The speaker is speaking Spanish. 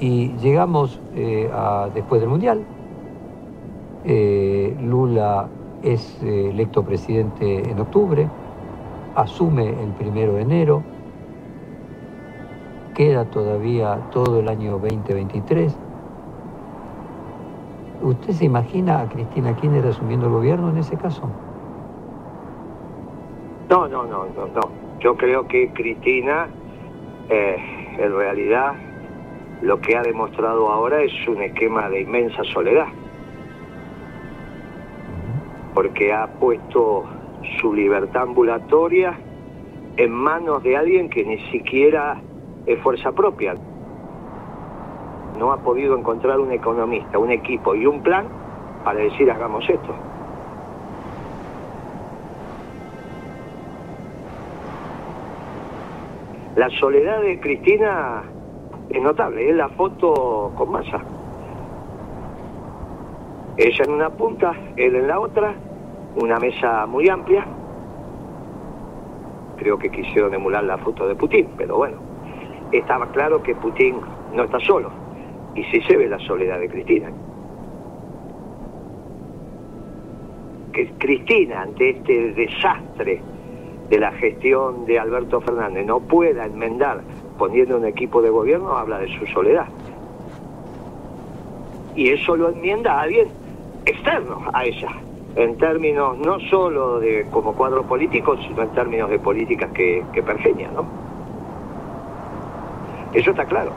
Y llegamos eh, a, después del Mundial. Eh, Lula es eh, electo presidente en octubre, asume el primero de enero, queda todavía todo el año 2023. ¿Usted se imagina a Cristina Kirchner asumiendo el gobierno en ese caso? No, no, no, no, no. Yo creo que Cristina, en realidad, lo que ha demostrado ahora es un esquema de inmensa soledad. Porque ha puesto su libertad ambulatoria en manos de alguien que ni siquiera es fuerza propia. No ha podido encontrar un economista, un equipo y un plan para decir hagamos esto. La soledad de Cristina es notable, es la foto con masa. Ella en una punta, él en la otra, una mesa muy amplia. Creo que quisieron emular la foto de Putin, pero bueno, estaba claro que Putin no está solo. Y sí se ve la soledad de Cristina. Que Cristina, ante este desastre de la gestión de Alberto Fernández, no pueda enmendar poniendo un equipo de gobierno, habla de su soledad. Y eso lo enmienda a alguien externo a ella, en términos no solo de como cuadro político, sino en términos de políticas que, que pergeñan, ¿no? Eso está claro.